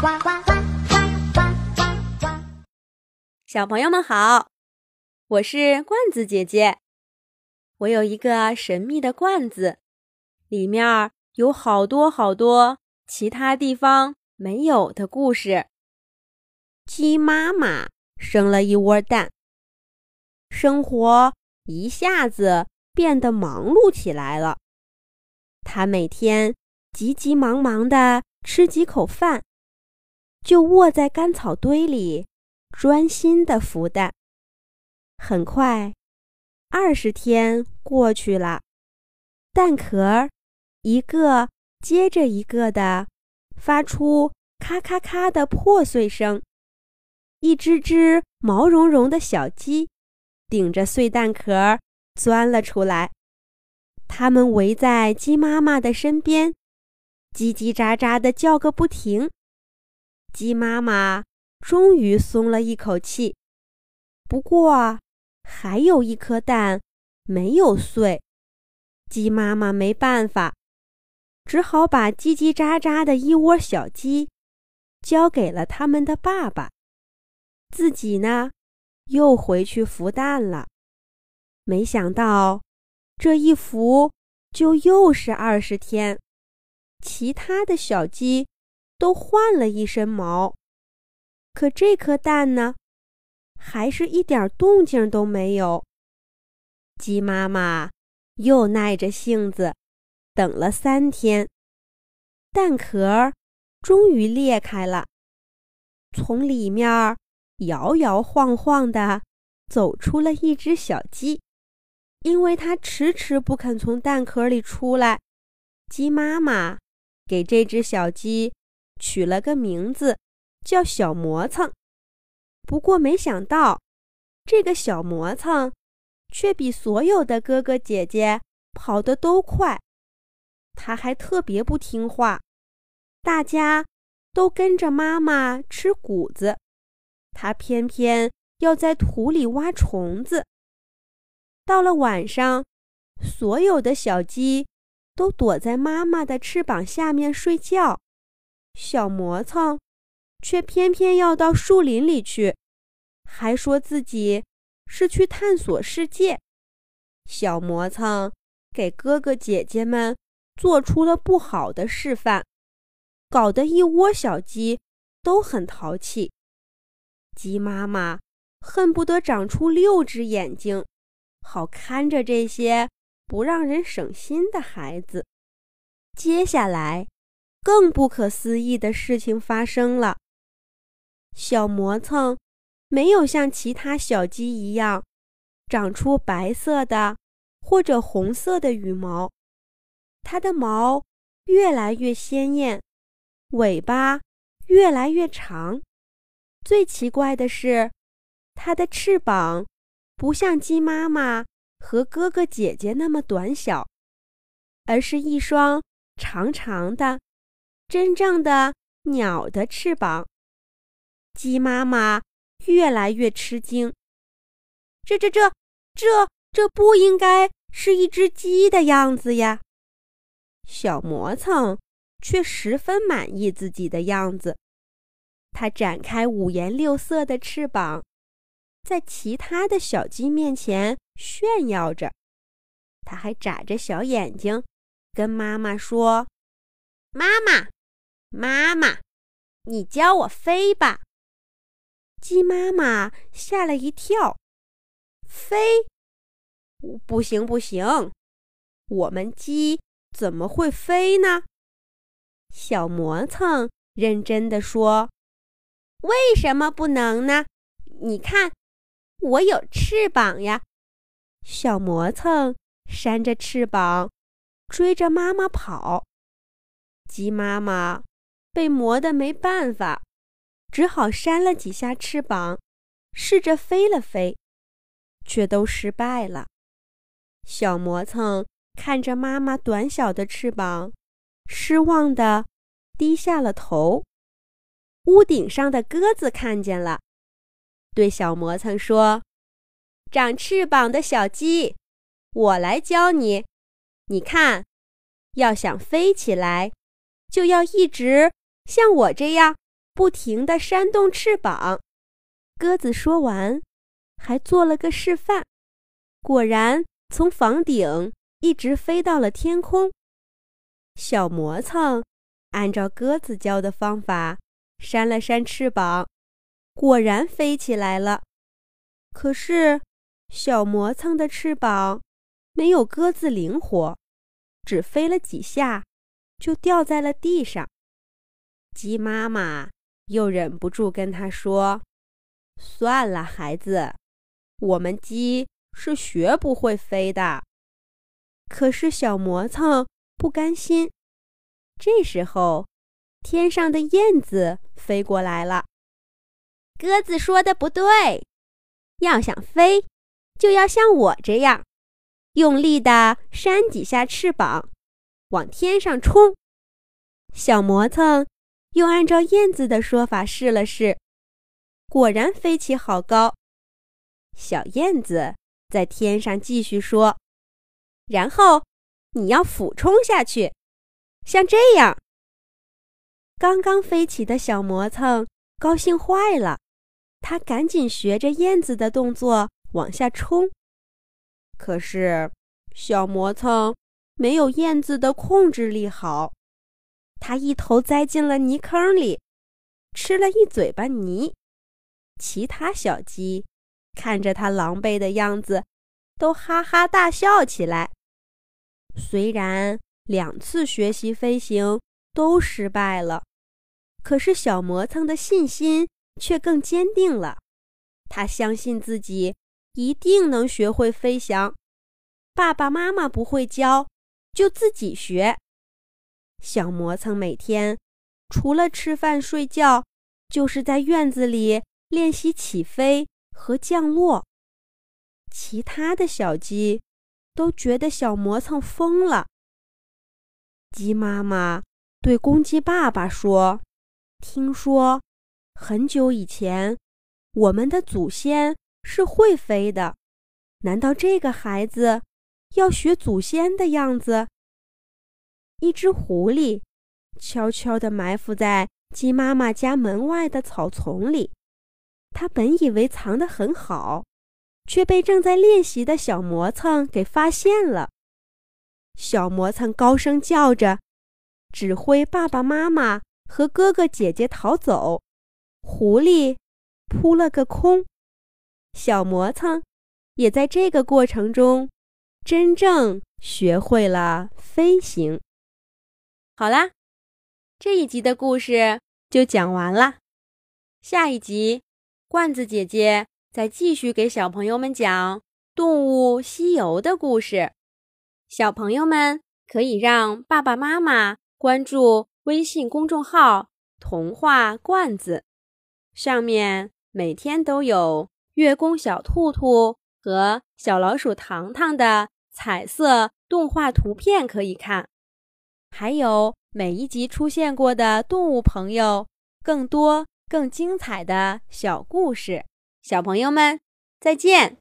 呱呱呱呱呱呱呱！小朋友们好，我是罐子姐姐。我有一个神秘的罐子，里面有好多好多其他地方没有的故事。鸡妈妈生了一窝蛋，生活一下子变得忙碌起来了。它每天急急忙忙地吃几口饭。就卧在干草堆里，专心的孵蛋。很快，二十天过去了，蛋壳一个接着一个的发出咔咔咔的破碎声。一只只毛茸茸的小鸡顶着碎蛋壳钻了出来，它们围在鸡妈妈的身边，叽叽喳喳的叫个不停。鸡妈妈终于松了一口气，不过还有一颗蛋没有碎。鸡妈妈没办法，只好把叽叽喳喳的一窝小鸡交给了他们的爸爸，自己呢又回去孵蛋了。没想到这一孵就又是二十天，其他的小鸡。都换了一身毛，可这颗蛋呢，还是一点动静都没有。鸡妈妈又耐着性子等了三天，蛋壳终于裂开了，从里面摇摇晃晃的走出了一只小鸡，因为它迟迟不肯从蛋壳里出来，鸡妈妈给这只小鸡。取了个名字，叫小磨蹭。不过没想到，这个小磨蹭却比所有的哥哥姐姐跑得都快。他还特别不听话，大家都跟着妈妈吃谷子，他偏偏要在土里挖虫子。到了晚上，所有的小鸡都躲在妈妈的翅膀下面睡觉。小磨蹭，却偏偏要到树林里去，还说自己是去探索世界。小磨蹭给哥哥姐姐们做出了不好的示范，搞得一窝小鸡都很淘气。鸡妈妈恨不得长出六只眼睛，好看着这些不让人省心的孩子。接下来。更不可思议的事情发生了。小磨蹭没有像其他小鸡一样长出白色的或者红色的羽毛，它的毛越来越鲜艳，尾巴越来越长。最奇怪的是，它的翅膀不像鸡妈妈和哥哥姐姐那么短小，而是一双长长的。真正的鸟的翅膀，鸡妈妈越来越吃惊。这、这、这、这、这不应该是一只鸡的样子呀！小磨蹭却十分满意自己的样子，它展开五颜六色的翅膀，在其他的小鸡面前炫耀着。它还眨着小眼睛，跟妈妈说：“妈妈。”妈妈，你教我飞吧。鸡妈妈吓了一跳，飞？不行不行，我们鸡怎么会飞呢？小磨蹭认真的说：“为什么不能呢？你看，我有翅膀呀。”小磨蹭扇着翅膀，追着妈妈跑。鸡妈妈。被磨得没办法，只好扇了几下翅膀，试着飞了飞，却都失败了。小磨蹭看着妈妈短小的翅膀，失望地低下了头。屋顶上的鸽子看见了，对小磨蹭说：“长翅膀的小鸡，我来教你。你看，要想飞起来，就要一直。”像我这样，不停地扇动翅膀。鸽子说完，还做了个示范，果然从房顶一直飞到了天空。小磨蹭按照鸽子教的方法扇了扇翅膀，果然飞起来了。可是，小磨蹭的翅膀没有鸽子灵活，只飞了几下，就掉在了地上。鸡妈妈又忍不住跟他说：“算了，孩子，我们鸡是学不会飞的。”可是小磨蹭不甘心。这时候，天上的燕子飞过来了。鸽子说的不对。要想飞，就要像我这样，用力的扇几下翅膀，往天上冲。小磨蹭又按照燕子的说法试了试，果然飞起好高。小燕子在天上继续说：“然后你要俯冲下去，像这样。”刚刚飞起的小磨蹭高兴坏了。他赶紧学着燕子的动作往下冲，可是小磨蹭没有燕子的控制力好，他一头栽进了泥坑里，吃了一嘴巴泥。其他小鸡看着他狼狈的样子，都哈哈大笑起来。虽然两次学习飞行都失败了，可是小磨蹭的信心。却更坚定了，他相信自己一定能学会飞翔。爸爸妈妈不会教，就自己学。小磨蹭每天除了吃饭睡觉，就是在院子里练习起飞和降落。其他的小鸡都觉得小磨蹭疯了。鸡妈妈对公鸡爸爸说：“听说。”很久以前，我们的祖先是会飞的。难道这个孩子要学祖先的样子？一只狐狸悄悄地埋伏在鸡妈妈家门外的草丛里。它本以为藏得很好，却被正在练习的小磨蹭给发现了。小磨蹭高声叫着，指挥爸爸妈妈和哥哥姐姐逃走。狐狸扑了个空，小磨蹭也在这个过程中真正学会了飞行。好啦，这一集的故事就讲完了。下一集，罐子姐姐再继续给小朋友们讲《动物西游》的故事。小朋友们可以让爸爸妈妈关注微信公众号“童话罐子”。上面每天都有月宫小兔兔和小老鼠糖糖的彩色动画图片可以看，还有每一集出现过的动物朋友，更多更精彩的小故事。小朋友们，再见。